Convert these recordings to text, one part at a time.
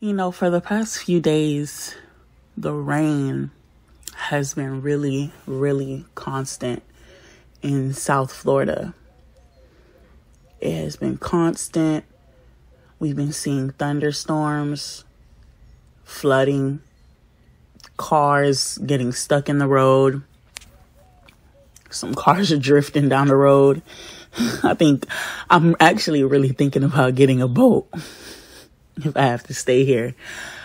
You know, for the past few days, the rain has been really, really constant in South Florida. It has been constant. We've been seeing thunderstorms, flooding, cars getting stuck in the road. Some cars are drifting down the road. I think I'm actually really thinking about getting a boat if I have to stay here.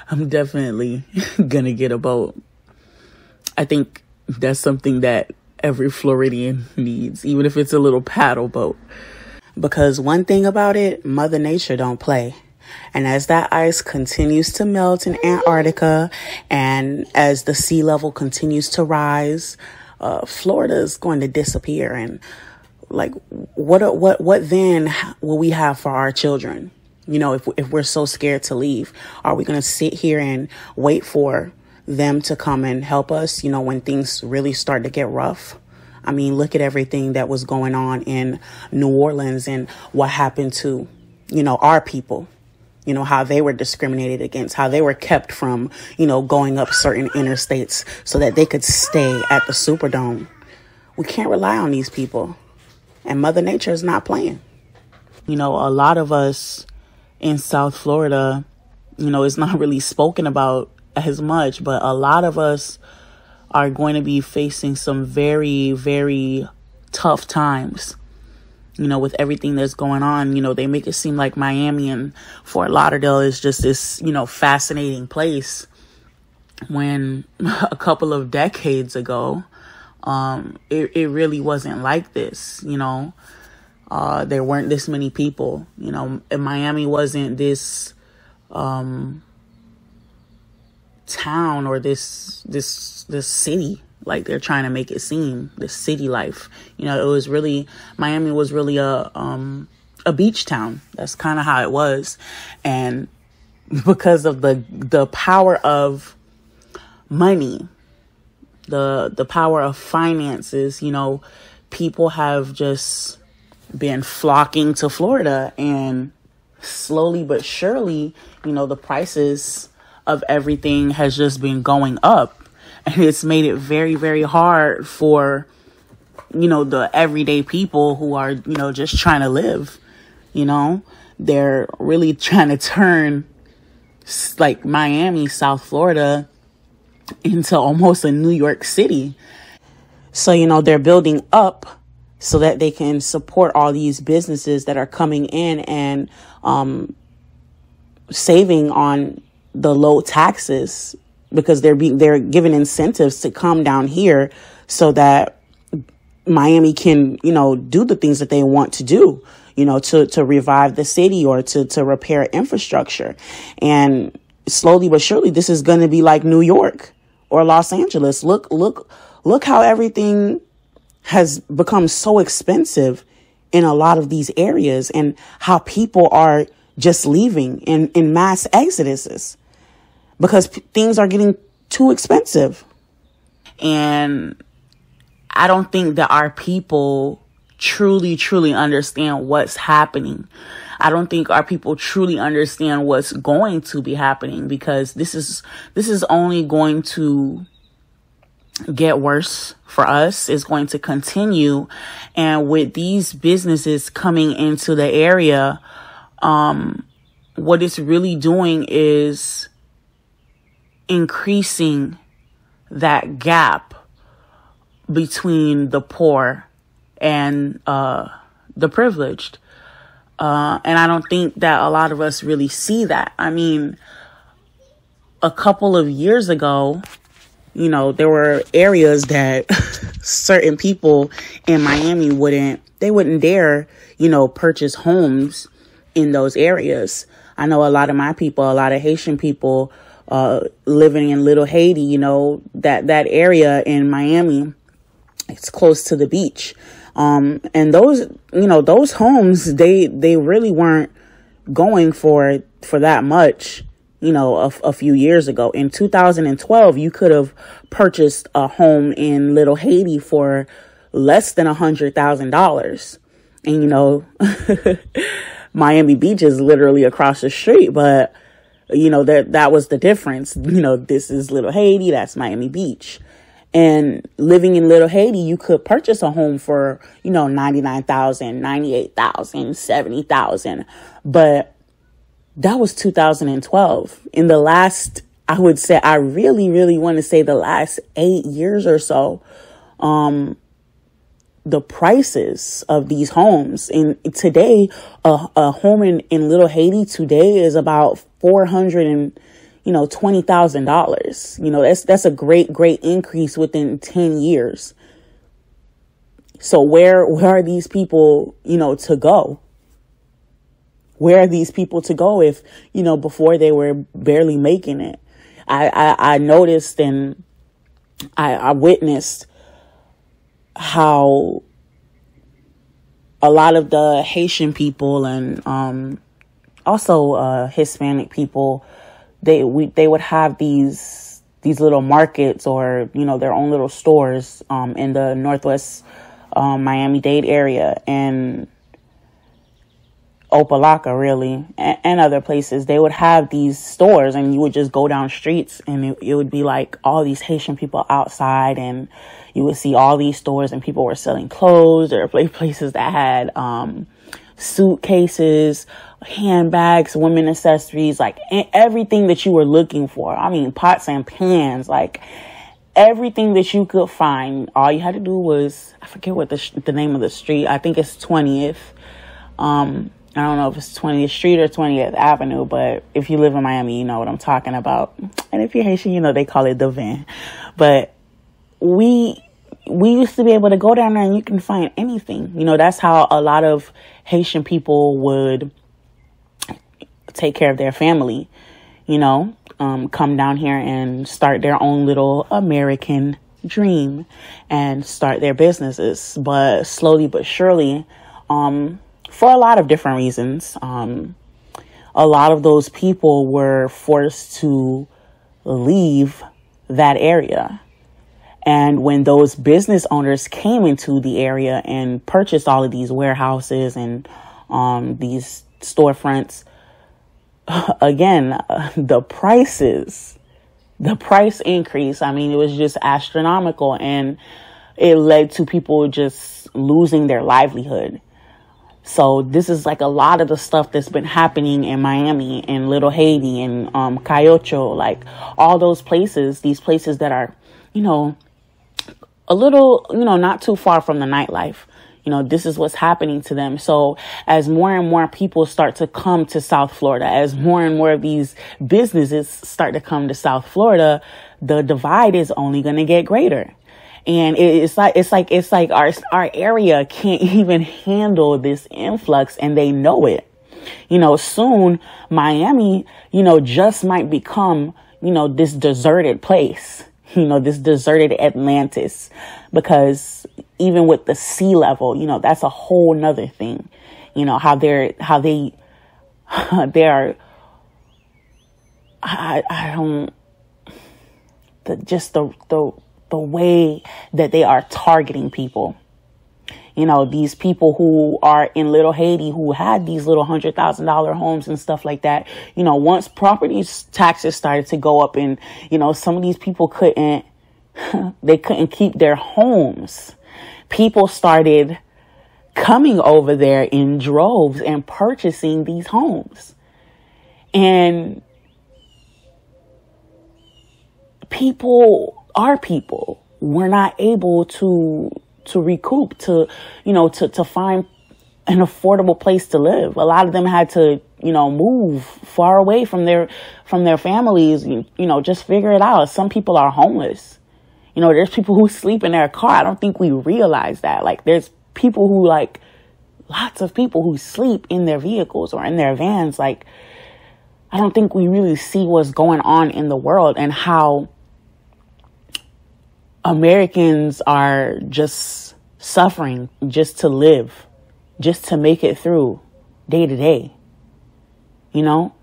I'm definitely gonna get a boat. I think that's something that every Floridian needs, even if it's a little paddle boat. Because one thing about it, Mother Nature don't play. And as that ice continues to melt in Antarctica and as the sea level continues to rise, uh, Florida is going to disappear. And like, what, what, what then will we have for our children? You know, if, if we're so scared to leave, are we going to sit here and wait for them to come and help us, you know, when things really start to get rough? I mean, look at everything that was going on in New Orleans and what happened to, you know, our people. You know, how they were discriminated against, how they were kept from, you know, going up certain interstates so that they could stay at the Superdome. We can't rely on these people. And Mother Nature is not playing. You know, a lot of us in South Florida, you know, it's not really spoken about as much, but a lot of us are going to be facing some very, very tough times. You know, with everything that's going on, you know, they make it seem like Miami and Fort Lauderdale is just this, you know, fascinating place. When a couple of decades ago, um, it, it really wasn't like this, you know. Uh, there weren't this many people, you know, Miami wasn't this, um, town or this this this city. Like they're trying to make it seem the city life. You know it was really miami was really a um a beach town. That's kind of how it was. And because of the the power of money the the power of finances you know people have just been flocking to florida and slowly but surely you know the prices of everything has just been going up. And it's made it very, very hard for, you know, the everyday people who are, you know, just trying to live. You know, they're really trying to turn like Miami, South Florida into almost a New York City. So, you know, they're building up so that they can support all these businesses that are coming in and um, saving on the low taxes because they're being they're given incentives to come down here so that Miami can, you know, do the things that they want to do, you know, to to revive the city or to to repair infrastructure. And slowly but surely this is going to be like New York or Los Angeles. Look look look how everything has become so expensive in a lot of these areas and how people are just leaving in in mass exoduses because p- things are getting too expensive. And I don't think that our people truly, truly understand what's happening. I don't think our people truly understand what's going to be happening because this is, this is only going to get worse for us. is going to continue. And with these businesses coming into the area, um, what it's really doing is increasing that gap between the poor and uh, the privileged. Uh, and I don't think that a lot of us really see that. I mean, a couple of years ago, you know, there were areas that certain people in Miami wouldn't, they wouldn't dare, you know, purchase homes in those areas. I know a lot of my people, a lot of Haitian people uh, living in Little Haiti, you know, that, that area in Miami, it's close to the beach. Um, and those, you know, those homes, they, they really weren't going for, for that much, you know, a, a few years ago. In 2012, you could have purchased a home in Little Haiti for less than a hundred thousand dollars. And, you know, Miami Beach is literally across the street, but You know, that, that was the difference. You know, this is Little Haiti, that's Miami Beach. And living in Little Haiti, you could purchase a home for, you know, 99,000, 98,000, 70,000. But that was 2012. In the last, I would say, I really, really want to say the last eight years or so, um, the prices of these homes. And today, a, a home in, in Little Haiti today is about 400 and, you know, $20,000. You know, that's, that's a great, great increase within 10 years. So where, where are these people, you know, to go? Where are these people to go if, you know, before they were barely making it? I, I, I noticed and I, I witnessed how a lot of the Haitian people and um, also uh, Hispanic people they we they would have these these little markets or you know their own little stores um, in the northwest um, Miami Dade area and Opa-locka really and, and, other places they would have these stores and you would just go down streets and it, it would be like all these Haitian people outside and you would see all these stores and people were selling clothes. Or places that had um, suitcases handbags women accessories like everything that you were looking for. I mean pots and pans like everything that you could find. All you had to do was i forget what the, the name of the street. I think it's 20th um I don't know if it's 20th Street or 20th Avenue, but if you live in Miami, you know what I'm talking about. And if you're Haitian, you know they call it the van. But we we used to be able to go down there and you can find anything. You know, that's how a lot of Haitian people would take care of their family, you know, um, come down here and start their own little American dream and start their businesses. But slowly but surely, um, for a lot of different reasons. Um, a lot of those people were forced to leave that area. And when those business owners came into the area and purchased all of these warehouses and um, these storefronts, again, the prices, the price increase, I mean, it was just astronomical and it led to people just losing their livelihood. So this is like a lot of the stuff that's been happening in Miami and Little Haiti and um, Calle Ocho, like all those places, these places that are, you know, a little, you know, not too far from the nightlife. You know, this is what's happening to them. So as more and more people start to come to South Florida, as more and more of these businesses start to come to South Florida, the divide is only going to get greater and it's like it's like it's like our our area can't even handle this influx and they know it. You know soon miami you know just might become you know this deserted place you know this deserted atlantis. Because even with the sea level you know that's a whole nother thing. You know how they're how they they're I, I don't the just the the the way that they are targeting people. You know, these people who are in Little Haiti who had these little hundred thousand dollar homes and stuff like that. You know, once property taxes started to go up and, you know, some of these people couldn't, they couldn't keep their homes. People started coming over there in droves and purchasing these homes. And people our people were not able to to recoup to you know to to find an affordable place to live. A lot of them had to you know move far away from their from their families you, you know just figure it out. Some people are homeless. You know there's people who sleep in their car. I don't think we realize that. Like there's people who like lots of people who sleep in their vehicles or in their vans. Like i don't think we really see what's going on in the world and how Americans are just suffering just to live, just to make it through day to day. You know?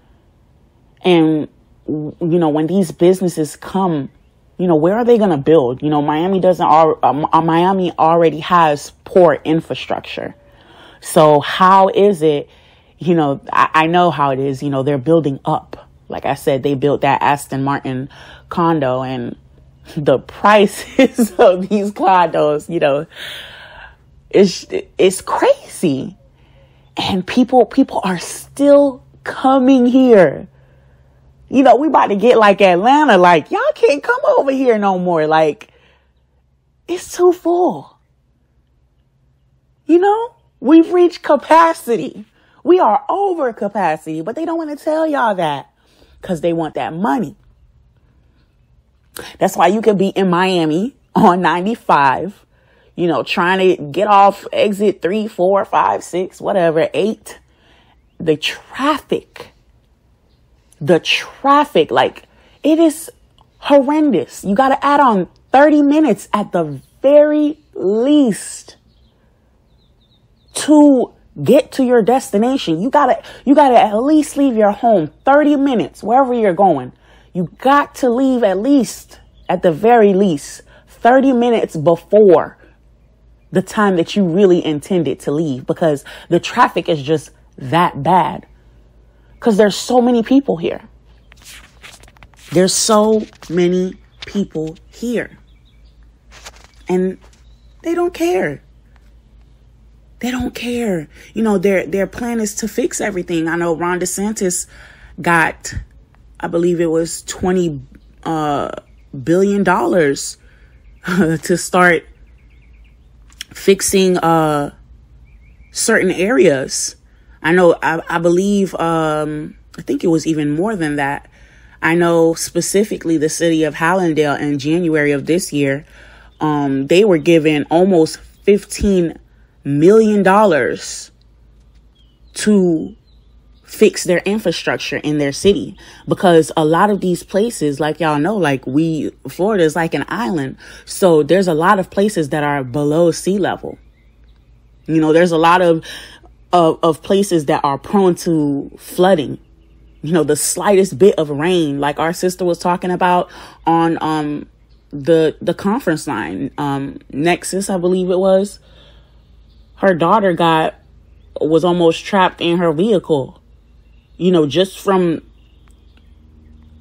And, you know, when these businesses come, you know, where are they going to build? You know, Miami doesn't, uh, Miami already has poor infrastructure. So how is it, you know, I, I know how it is, you know, they're building up like I said, they built that Aston Martin condo and the prices of these condos, you know, it's, it's crazy. And people, people are still coming here. You know, we about to get like Atlanta, like, y'all can't come over here no more. Like, it's too full. You know, we've reached capacity. We are over capacity, but they don't want to tell y'all that because they want that money. That's why you can be in Miami on 95, you know, trying to get off exit three, four, five, six, whatever, eight. The traffic, the traffic, like it is horrendous. You got to add on 30 minutes at the very least to get to your destination. You gotta, you gotta at least leave your home 30 minutes, wherever you're going. You got to leave at least, at the very least, 30 minutes before the time that you really intended to leave because the traffic is just that bad. Because there's so many people here. There's so many people here. And they don't care. They don't care. You know, their their plan is to fix everything. I know Ron DeSantis got I believe it was 20 uh, billion dollars to start fixing uh, certain areas. I know, I, I believe, um, I think it was even more than that. I know specifically the city of Hallandale in January of this year, um, they were given almost $15 million to fix their infrastructure in their city. Because a lot of these places like y'all know like we Florida is like an island. So there's a lot of places that are below sea level. You know there's a lot of of, of places that are prone to flooding. You know the slightest bit of rain like our sister was talking about on um the the conference line um Nexus I believe it was. Her daughter got was almost trapped in her vehicle you know, just from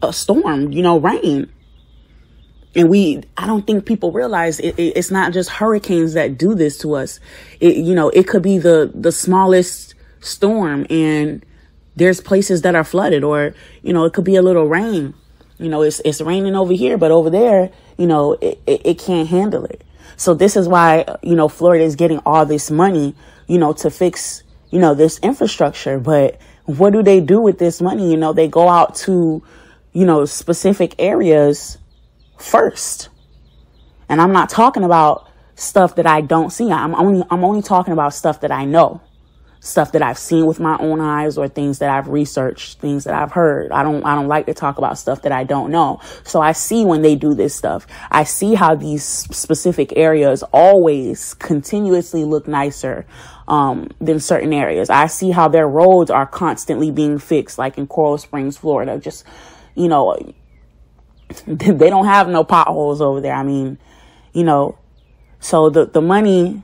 a storm, you know, rain. And we, I don't think people realize it, it, it's not just hurricanes that do this to us. It, you know, it could be the, the smallest storm and there's places that are flooded or, you know, it could be a little rain. You know, it's, it's raining over here, but over there, you know, it, it, it can't handle it. So this is why, you know, Florida is getting all this money, you know, to fix, you know, this infrastructure. But what do they do with this money? You know, they go out to, you know, specific areas first. And I'm not talking about stuff that I don't see. I'm only I'm only talking about stuff that I know. Stuff that I've seen with my own eyes or things that I've researched, things that I've heard. I don't I don't like to talk about stuff that I don't know. So I see when they do this stuff. I see how these specific areas always continuously look nicer um, than certain areas. I see how their roads are constantly being fixed, like in Coral Springs, Florida. Just, you know, they don't have no potholes over there. I mean, you know, so the, the money,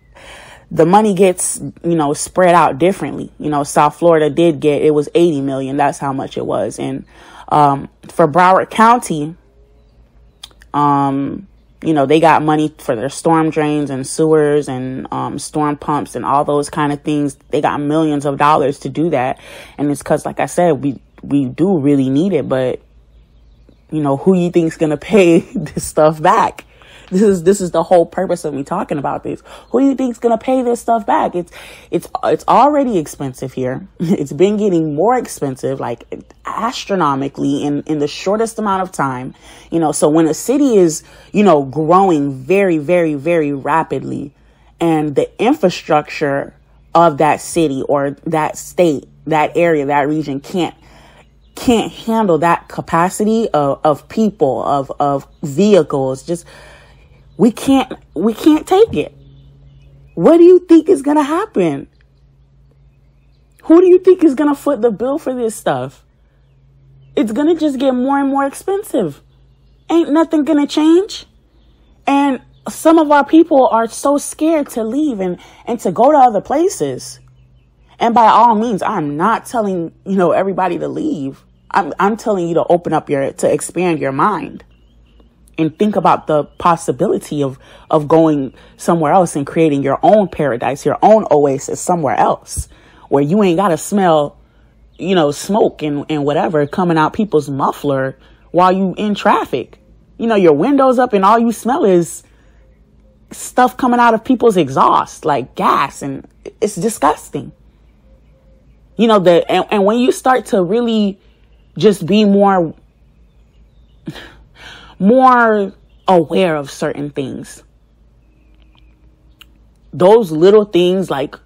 the money gets, you know, spread out differently. You know, South Florida did get, it was 80 million. That's how much it was. And, um, for Broward County, um, you know, they got money for their storm drains and sewers and um, storm pumps and all those kind of things. They got millions of dollars to do that. And it's because, like I said, we, we do really need it, but you know, who you think's to pay this stuff back? This is this is the whole purpose of me talking about this. Who do you think's gonna pay this stuff back? It's it's it's already expensive here. It's been getting more expensive, like astronomically in in the shortest amount of time. You know, so when a city is you know growing very very very rapidly, and the infrastructure of that city or that state, that area, that region can't can't handle that capacity of, of people, of, of vehicles, just we can't, we can't take it. What do you think is going to happen? Who do you think is going to foot the bill for this stuff? It's going to just get more and more expensive. Ain't nothing going to change. And some of our people are so scared to leave and, and to go to other places. And by all means, I'm not telling, you know, everybody to leave. I'm, I'm telling you to open up your, to expand your mind and think about the possibility of, of going somewhere else and creating your own paradise, your own oasis somewhere else where you ain't got to smell, you know, smoke and, and whatever coming out people's muffler while you in traffic. You know, your windows up and all you smell is stuff coming out of people's exhaust, like gas, and it's disgusting. You know, the and, and when you start to really just be more more aware of certain things. Those little things like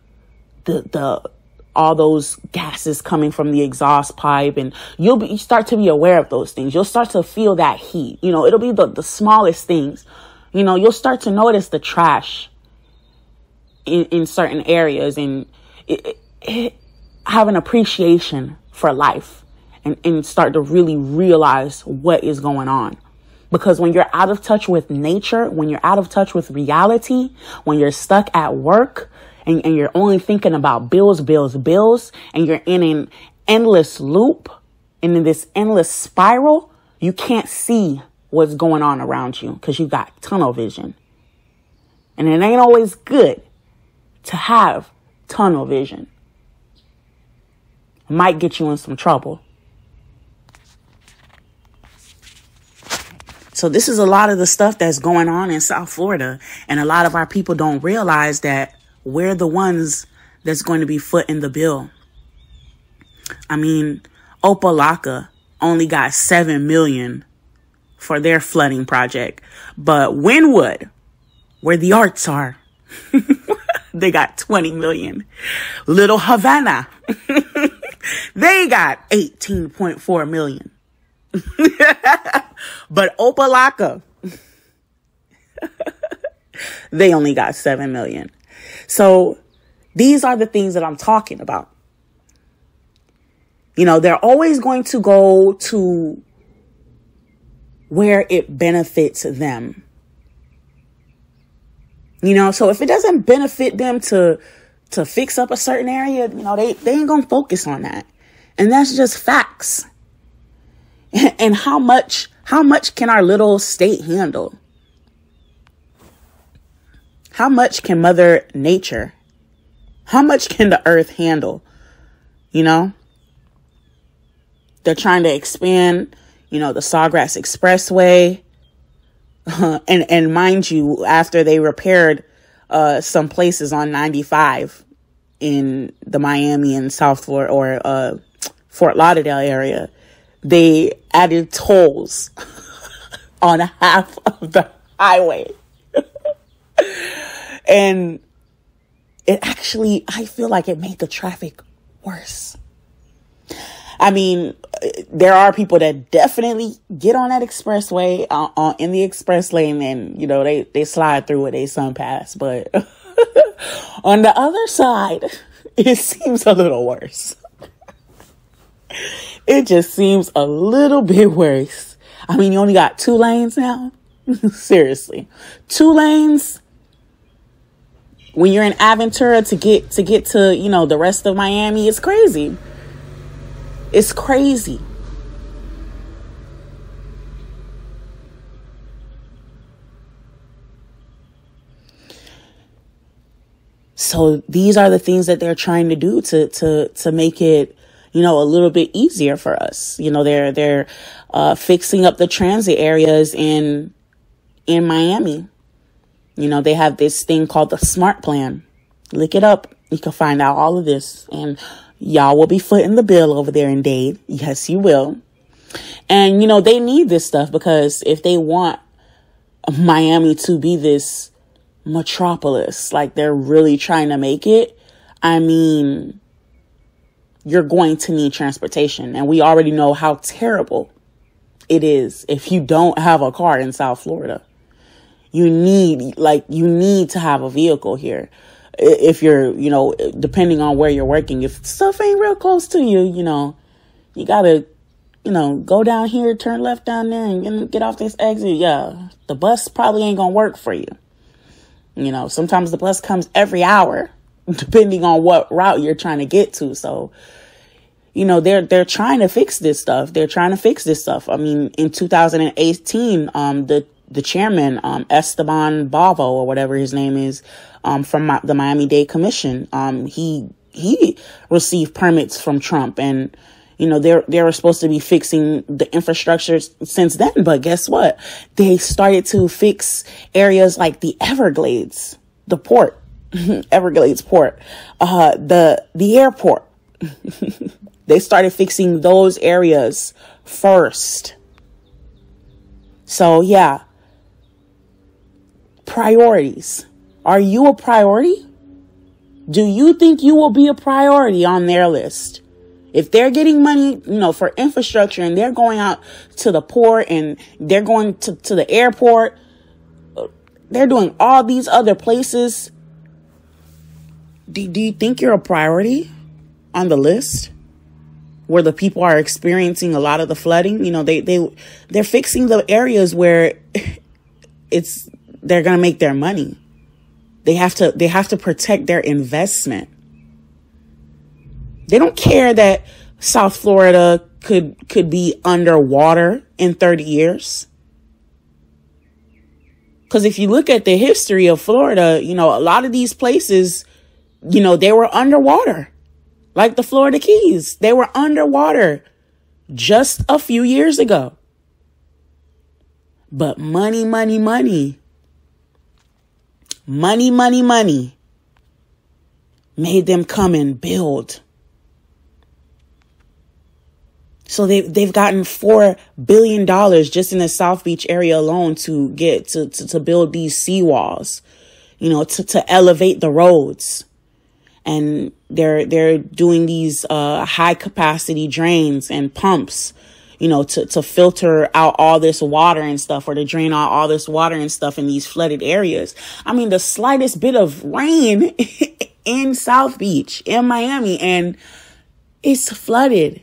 the the all those gases coming from the exhaust pipe and you'll be you start to be aware of those things. You'll start to feel that heat. You know, it'll be the, the smallest things. You know, you'll start to notice the trash in, in certain areas and it, it, have an appreciation for life and, and start to really realize what is going on. Because when you're out of touch with nature, when you're out of touch with reality, when you're stuck at work and, and you're only thinking about bills, bills, bills, and you're in an endless loop and in this endless spiral, you can't see what's going on around you because you got tunnel vision. And it ain't always good to have tunnel vision. Might get you in some trouble. So this is a lot of the stuff that's going on in South Florida. And a lot of our people don't realize that we're the ones that's going to be footing the bill. I mean, Opa-locka only got 7 million for their flooding project, but Wynwood, where the arts are, they got 20 million. Little Havana, they got 18.4 million. but Opa-locka, they only got 7 million. So these are the things that I'm talking about. You know, they're always going to go to where it benefits them. You know, so if it doesn't benefit them to to fix up a certain area, you know, they, they ain't gonna focus on that. And that's just facts. and how much how much can our little state handle? How much can Mother Nature? How much can the earth handle? You know? They're trying to expand, you know, the Sawgrass Expressway. and and mind you, after they repaired uh, some places on 95 in the Miami and South Florida or uh, Fort Lauderdale area, they added tolls on half of the highway. and it actually, I feel like it made the traffic worse. I mean, there are people that definitely get on that expressway uh, on in the express lane and you know they they slide through it they SunPass but on the other side it seems a little worse it just seems a little bit worse. I mean, you only got two lanes now. Seriously, two lanes. When you're in Aventura to get to get to you know the rest of Miami, it's crazy. It's crazy. So these are the things that they're trying to do to to to make it you know, a little bit easier for us. You know, they're, they're, uh, fixing up the transit areas in, in Miami. You know, they have this thing called the SMART plan. Look it up. You can find out all of this and y'all will be footing the bill over there in Dade. Yes, you will. And, you know, they need this stuff because if they want Miami to be this metropolis, like they're really trying to make it, I mean, you're going to need transportation. And we already know how terrible it is if you don't have a car in South Florida. You need, like, you need to have a vehicle here. If you're, you know, depending on where you're working, if stuff ain't real close to you, you know, you gotta, you know, go down here, turn left down there and get off this exit. Yeah, the bus probably ain't gonna work for you. You know, sometimes the bus comes every hour depending on what route you're trying to get to. So, you know, they're they're trying to fix this stuff. They're trying to fix this stuff. I mean, in 2018, um, the the chairman, um, Esteban Bovo or whatever his name is, um, from the Miami Dade Commission, um, he he received permits from Trump and you know they're they were supposed to be fixing the infrastructure since then but guess what they started to fix areas like the everglades the port everglades port. Uh the the airport. They started fixing those areas first. So yeah. Priorities. Are you a priority? Do you think you will be a priority on their list? If they're getting money, you know, for infrastructure and they're going out to the port and they're going to, to the airport, they're doing all these other places. Do, do you think you're a priority on the list? Where the people are experiencing a lot of the flooding, you know, they, they, they're fixing the areas where it's, they're going to make their money. They have to they have to protect their investment. They don't care that South Florida could could be underwater in 30 years. Cuz if you look at the history of Florida, you know, a lot of these places, you know, they were underwater. Like the Florida Keys, they were underwater just a few years ago. But money, money, money money, money, money made them come and build. So they they've gotten four billion dollars just in the South Beach area alone to get to, to, to build these seawalls, you know, to, to elevate the roads. And they're they're doing these uh, high capacity drains and pumps you know, to, to filter out all this water and stuff or to drain out all this water and stuff in these flooded areas. I mean, the slightest bit of rain in South Beach, in Miami, and it's flooded.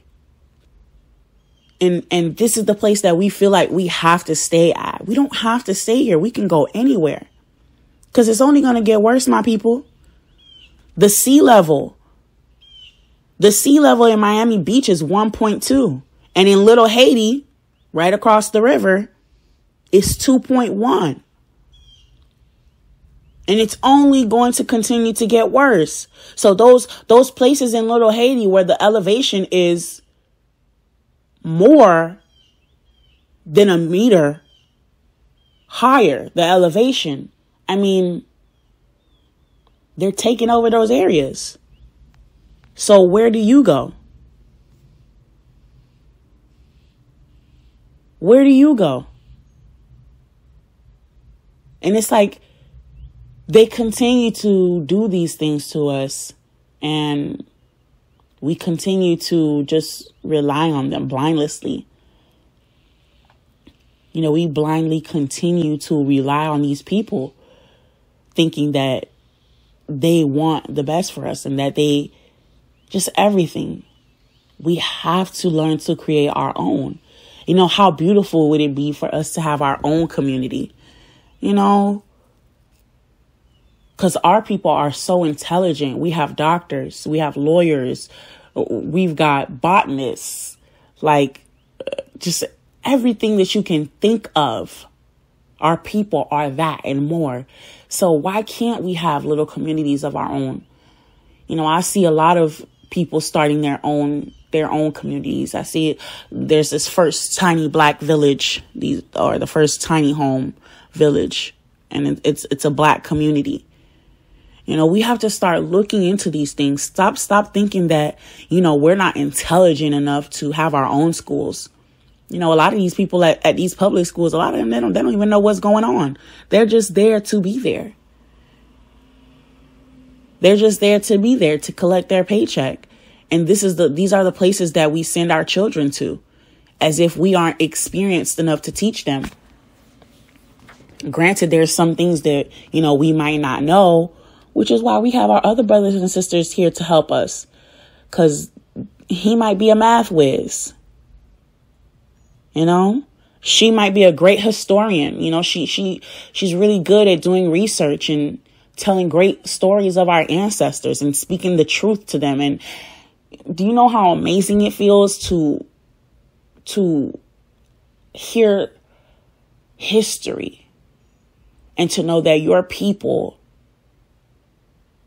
And, and this is the place that we feel like we have to stay at. We don't have to stay here. We can go anywhere. Cause it's only going to get worse, my people. The sea level, the sea level in Miami Beach is 1.2. And in Little Haiti, right across the river, it's 2.1. And it's only going to continue to get worse. So those those places in Little Haiti where the elevation is more than a meter higher, the elevation. I mean, they're taking over those areas. So where do you go? Where do you go? And it's like they continue to do these things to us and we continue to just rely on them blindlessly. You know, we blindly continue to rely on these people thinking that they want the best for us and that they just everything. We have to learn to create our own. You know, how beautiful would it be for us to have our own community? You know, because our people are so intelligent. We have doctors, we have lawyers, we've got botanists, like uh, just everything that you can think of. Our people are that and more. So why can't we have little communities of our own? You know, I see a lot of people starting their own their own communities. I see it. There's this first tiny black village, these or the first tiny home village, and it's it's a black community. You know, we have to start looking into these things. Stop stop thinking that, you know, we're not intelligent enough to have our own schools. You know, a lot of these people at, at these public schools, a lot of them they don't they don't even know what's going on. They're just there to be there. They're just there to be there to collect their paycheck. And this is the these are the places that we send our children to as if we aren't experienced enough to teach them. Granted there's some things that, you know, we might not know, which is why we have our other brothers and sisters here to help us cuz he might be a math whiz. You know? She might be a great historian. You know, she she she's really good at doing research and telling great stories of our ancestors and speaking the truth to them and do you know how amazing it feels to to hear history and to know that your people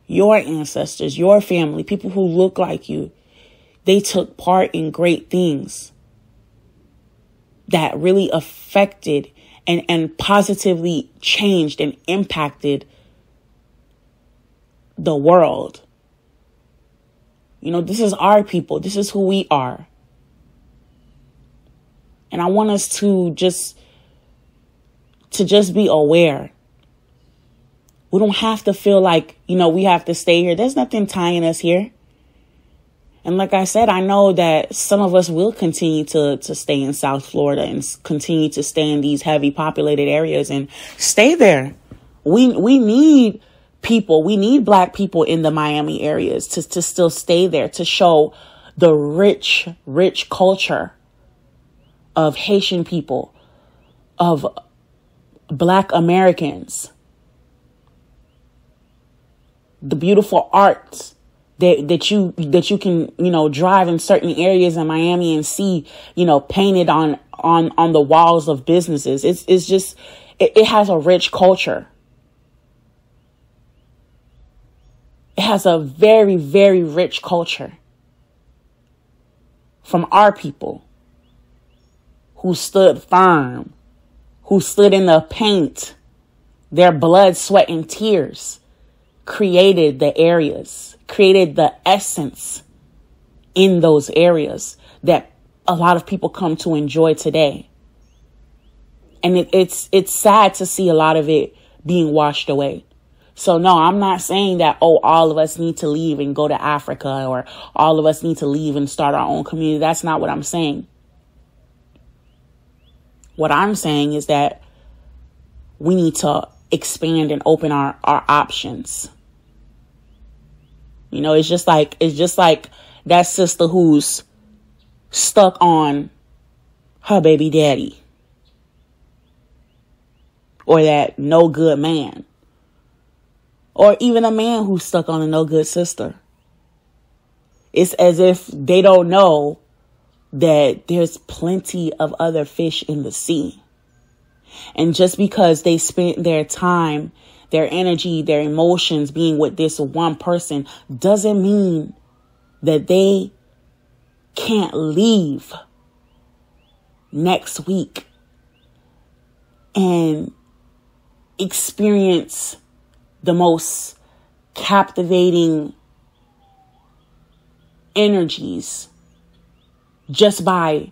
your ancestors your family people who look like you they took part in great things that really affected and, and positively changed and impacted the world. You know, this is our people. This is who we are. And I want us to just to just be aware. We don't have to feel like, you know, we have to stay here. There's nothing tying us here. And like I said, I know that some of us will continue to, to stay in South Florida and continue to stay in these heavy populated areas and stay there. We, we need people. We need black people in the Miami areas to, to still stay there to show the rich, rich culture of Haitian people, of black Americans, the beautiful arts that that you that you can you know drive in certain areas in Miami and see you know painted on on on the walls of businesses. It's it's just it, it has a rich culture. It has a very very rich culture from our people who stood firm, who stood in the paint, their blood, sweat, and tears created the areas created the essence in those areas that a lot of people come to enjoy today. And it, it's it's sad to see a lot of it being washed away. So no, I'm not saying that oh all of us need to leave and go to Africa or all of us need to leave and start our own community. That's not what I'm saying. What I'm saying is that we need to expand and open our, our options. You know, it's just like it's just like that sister who's stuck on her baby daddy or that no good man or even a man who's stuck on a no good sister. It's as if they don't know that there's plenty of other fish in the sea. And just because they spent their time their energy, their emotions being with this one person doesn't mean that they can't leave next week and experience the most captivating energies just by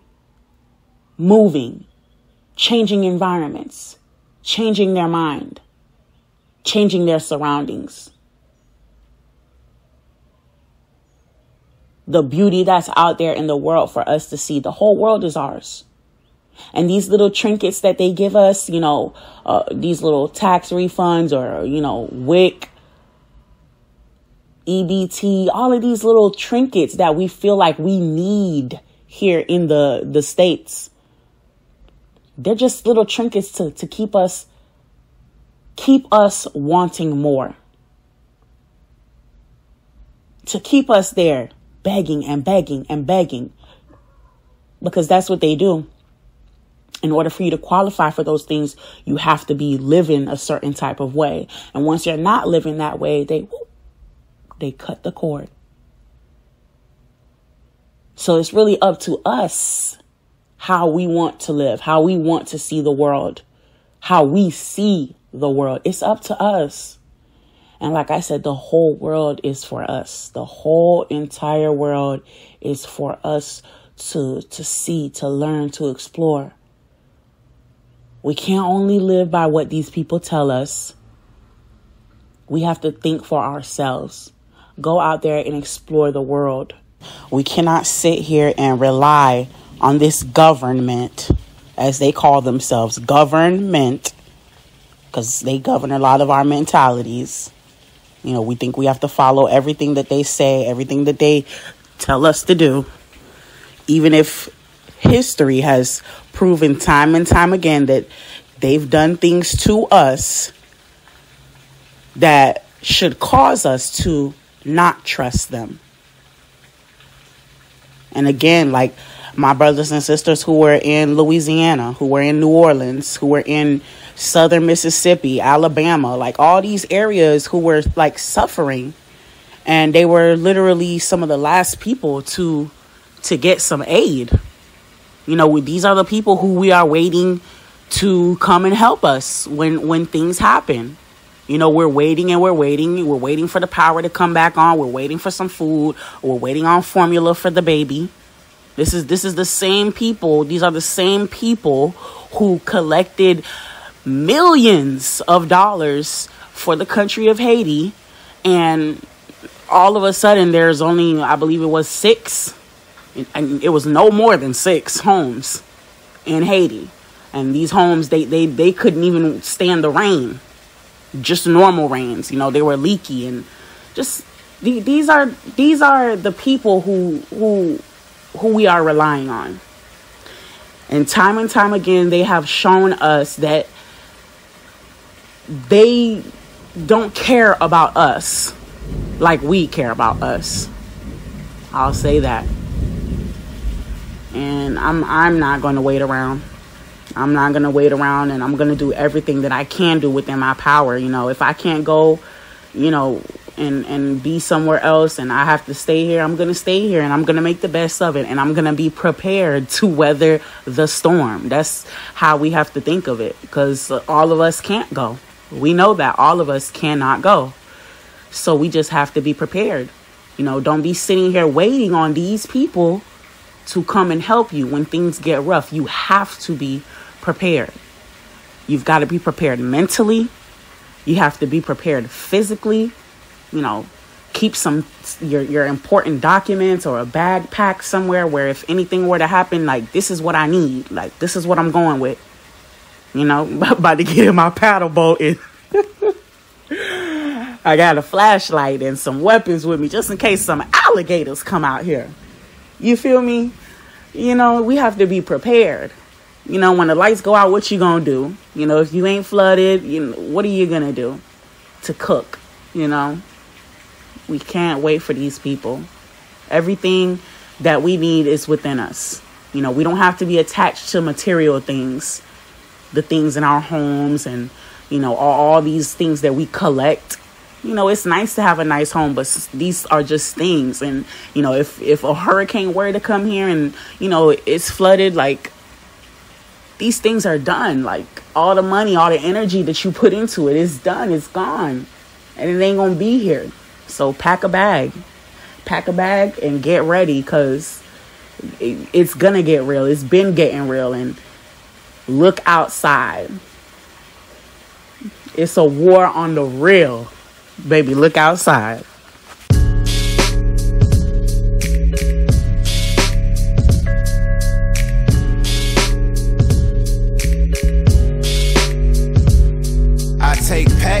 moving, changing environments, changing their mind changing their surroundings. The beauty that's out there in the world for us to see. The whole world is ours. And these little trinkets that they give us, you know, uh, these little tax refunds or, you know, WIC, EBT, all of these little trinkets that we feel like we need here in the, the States. They're just little trinkets to, to keep us keep us wanting more. To keep us there begging and begging and begging. Because that's what they do. In order for you to qualify for those things, you have to be living a certain type of way. And once you're not living that way, they they cut the cord. So it's really up to us how we want to live, how we want to see the world, how we see the world. It's up to us. And like I said, the whole world is for us. The whole entire world is for us to, to see, to learn, to explore. We can't only live by what these people tell us. We have to think for ourselves. Go out there and explore the world. We cannot sit here and rely on this government, as they call themselves, government, because they govern a lot of our mentalities. You know, we think we have to follow everything that they say, everything that they tell us to do, even if history has proven time and time again that they've done things to us that should cause us to not trust them. And again, like my brothers and sisters who were in Louisiana, who were in New Orleans, who were in southern Mississippi, Alabama, like all these areas who were like suffering and they were literally some of the last people to to get some aid. You know, these are the people who we are waiting to come and help us when when things happen. You know, we're waiting and we're waiting. We're waiting for the power to come back on. We're waiting for some food. We're waiting on formula for the baby. This is this is the same people. These are the same people who collected millions of dollars for the country of Haiti and all of a sudden there's only I believe it was 6 and it was no more than 6 homes in Haiti. And these homes they they they couldn't even stand the rain. Just normal rains, you know, they were leaky and just these are these are the people who who who we are relying on. And time and time again, they have shown us that they don't care about us like we care about us. I'll say that. And I'm I'm not going to wait around. I'm not going to wait around and I'm going to do everything that I can do within my power, you know. If I can't go, you know, and and be somewhere else and I have to stay here, I'm going to stay here and I'm going to make the best of it and I'm going to be prepared to weather the storm. That's how we have to think of it because all of us can't go. We know that all of us cannot go. So we just have to be prepared. You know, don't be sitting here waiting on these people to come and help you when things get rough. You have to be prepared. You've got to be prepared mentally. You have to be prepared physically you know, keep some your your important documents or a bag packed somewhere where if anything were to happen, like this is what I need. Like this is what I'm going with. You know, about to get in my paddle boat and I got a flashlight and some weapons with me just in case some alligators come out here. You feel me? You know, we have to be prepared. You know, when the lights go out, what you gonna do? You know, if you ain't flooded, you know, what are you gonna do to cook? You know, we can't wait for these people. Everything that we need is within us. You know, we don't have to be attached to material things, the things in our homes and, you know, all, all these things that we collect. You know, it's nice to have a nice home, but these are just things. And, you know, if, if a hurricane were to come here and, you know, it's flooded, like, these things are done. Like, all the money, all the energy that you put into it is done, it's gone. And it ain't gonna be here. So pack a bag. Pack a bag and get ready because it's going to get real. It's been getting real. And look outside. It's a war on the real. Baby, look outside.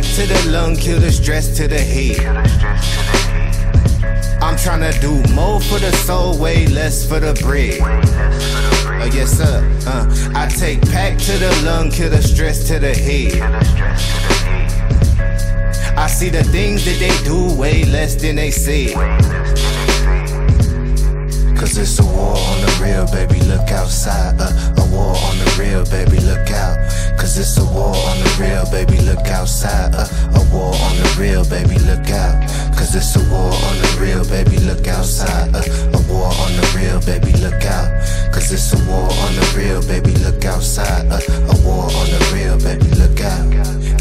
Pack to the lung, kill the stress to the head. I'm trying to do more for the soul, way less for the bread. Oh, yes, sir. Uh, I take pack to the lung, kill the stress to the head. I see the things that they do way less than they say. Cause it's a war on the real, baby, look outside. Uh, a war on the real, baby, look out. Cause it's a war on the real, baby, look outside. Uh, a war on the real, baby, look out. Cause it's a war on the real, baby, look outside. Uh, a war on the real, baby, look out. Cause it's a war on the real, baby, look outside. Uh, a war on the real, baby, look out.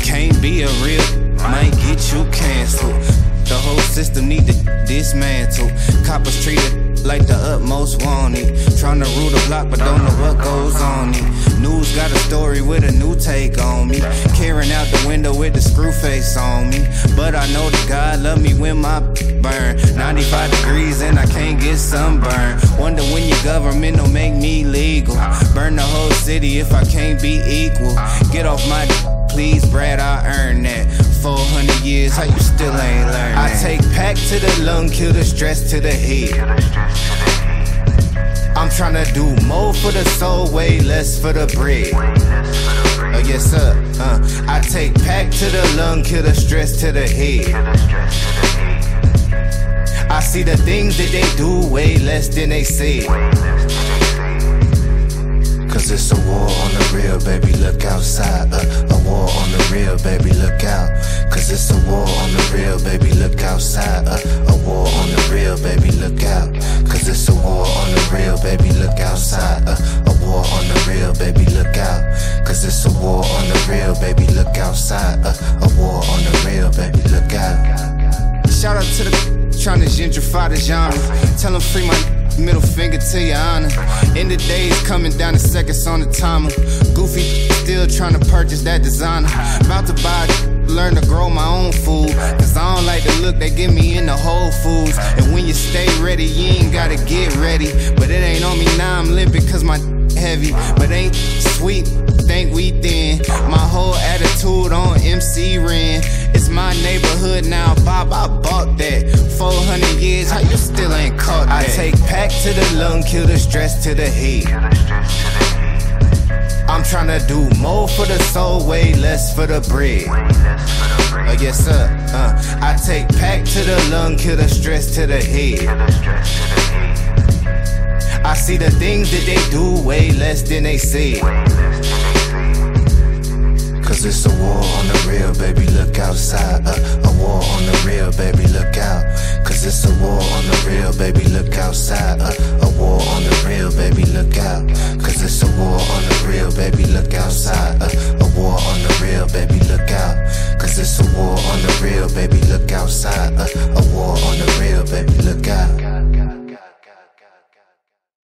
Can't be a real, might get you canceled. The whole system need to dismantle. Coppers treated like the utmost wanted. Trying to rule the block, but don't know what goes on it. News got a story with a new take on me. Carrying out the window with the screw face on me. But I know that God love me when my burn. 95 degrees and I can't get sunburn. Wonder when your government will make me legal. Burn the whole city if I can't be equal. Get off my please, Brad, I earn that. 400 years, how you still ain't learned I take pack to the lung, kill the stress to the head. I'm trying to do more for the soul, way less for the bread. Oh, yes, sir. Uh, I take pack to the lung, kill the stress to the head. I see the things that they do way less than they say. It's a war on the real, baby, look outside. Uh, a war on the real, baby, look out. Cause it's a war on the real, baby, look outside. Uh, a war on the real, baby, look out. Cause it's a war on the real, baby, look outside. Uh, a war on the real, baby, look out. Cause it's a war on the real, baby, look outside. Uh, a war on the real, baby, look out. Shout out to the trying to gentrify the genre. Tell them free my middle finger to your honor. End of days coming down the seconds on the timer. Goofy still trying to purchase that designer. About to buy, learn to grow my own food. Cause I don't like the look they give me in the Whole Foods. And when you stay ready, you ain't gotta get ready. But it ain't on me now, I'm limping cause my heavy. But ain't sweet, think we thin. My whole attitude on MC Ren. It's my neighborhood now, Bob. I bought that. 400 years, how you still ain't caught that? I take pack to the lung, kill the stress to the heat. I'm tryna do more for the soul, way less for the bread. Uh, yes, sir. Uh, I take pack to the lung, kill the stress to the head. I see the things that they do way less than they say. Cause it's a war on the real, baby, look outside. Uh, a war on the real, baby, look out. Cause it's a war on the real, baby, look outside. Uh, a war on the real, baby, look out. Cause it's a war on the real, baby, look outside. Uh, a war on the real, baby, look out. Cause it's a war on the real, baby, look outside. Uh, a war on the real, baby, look out.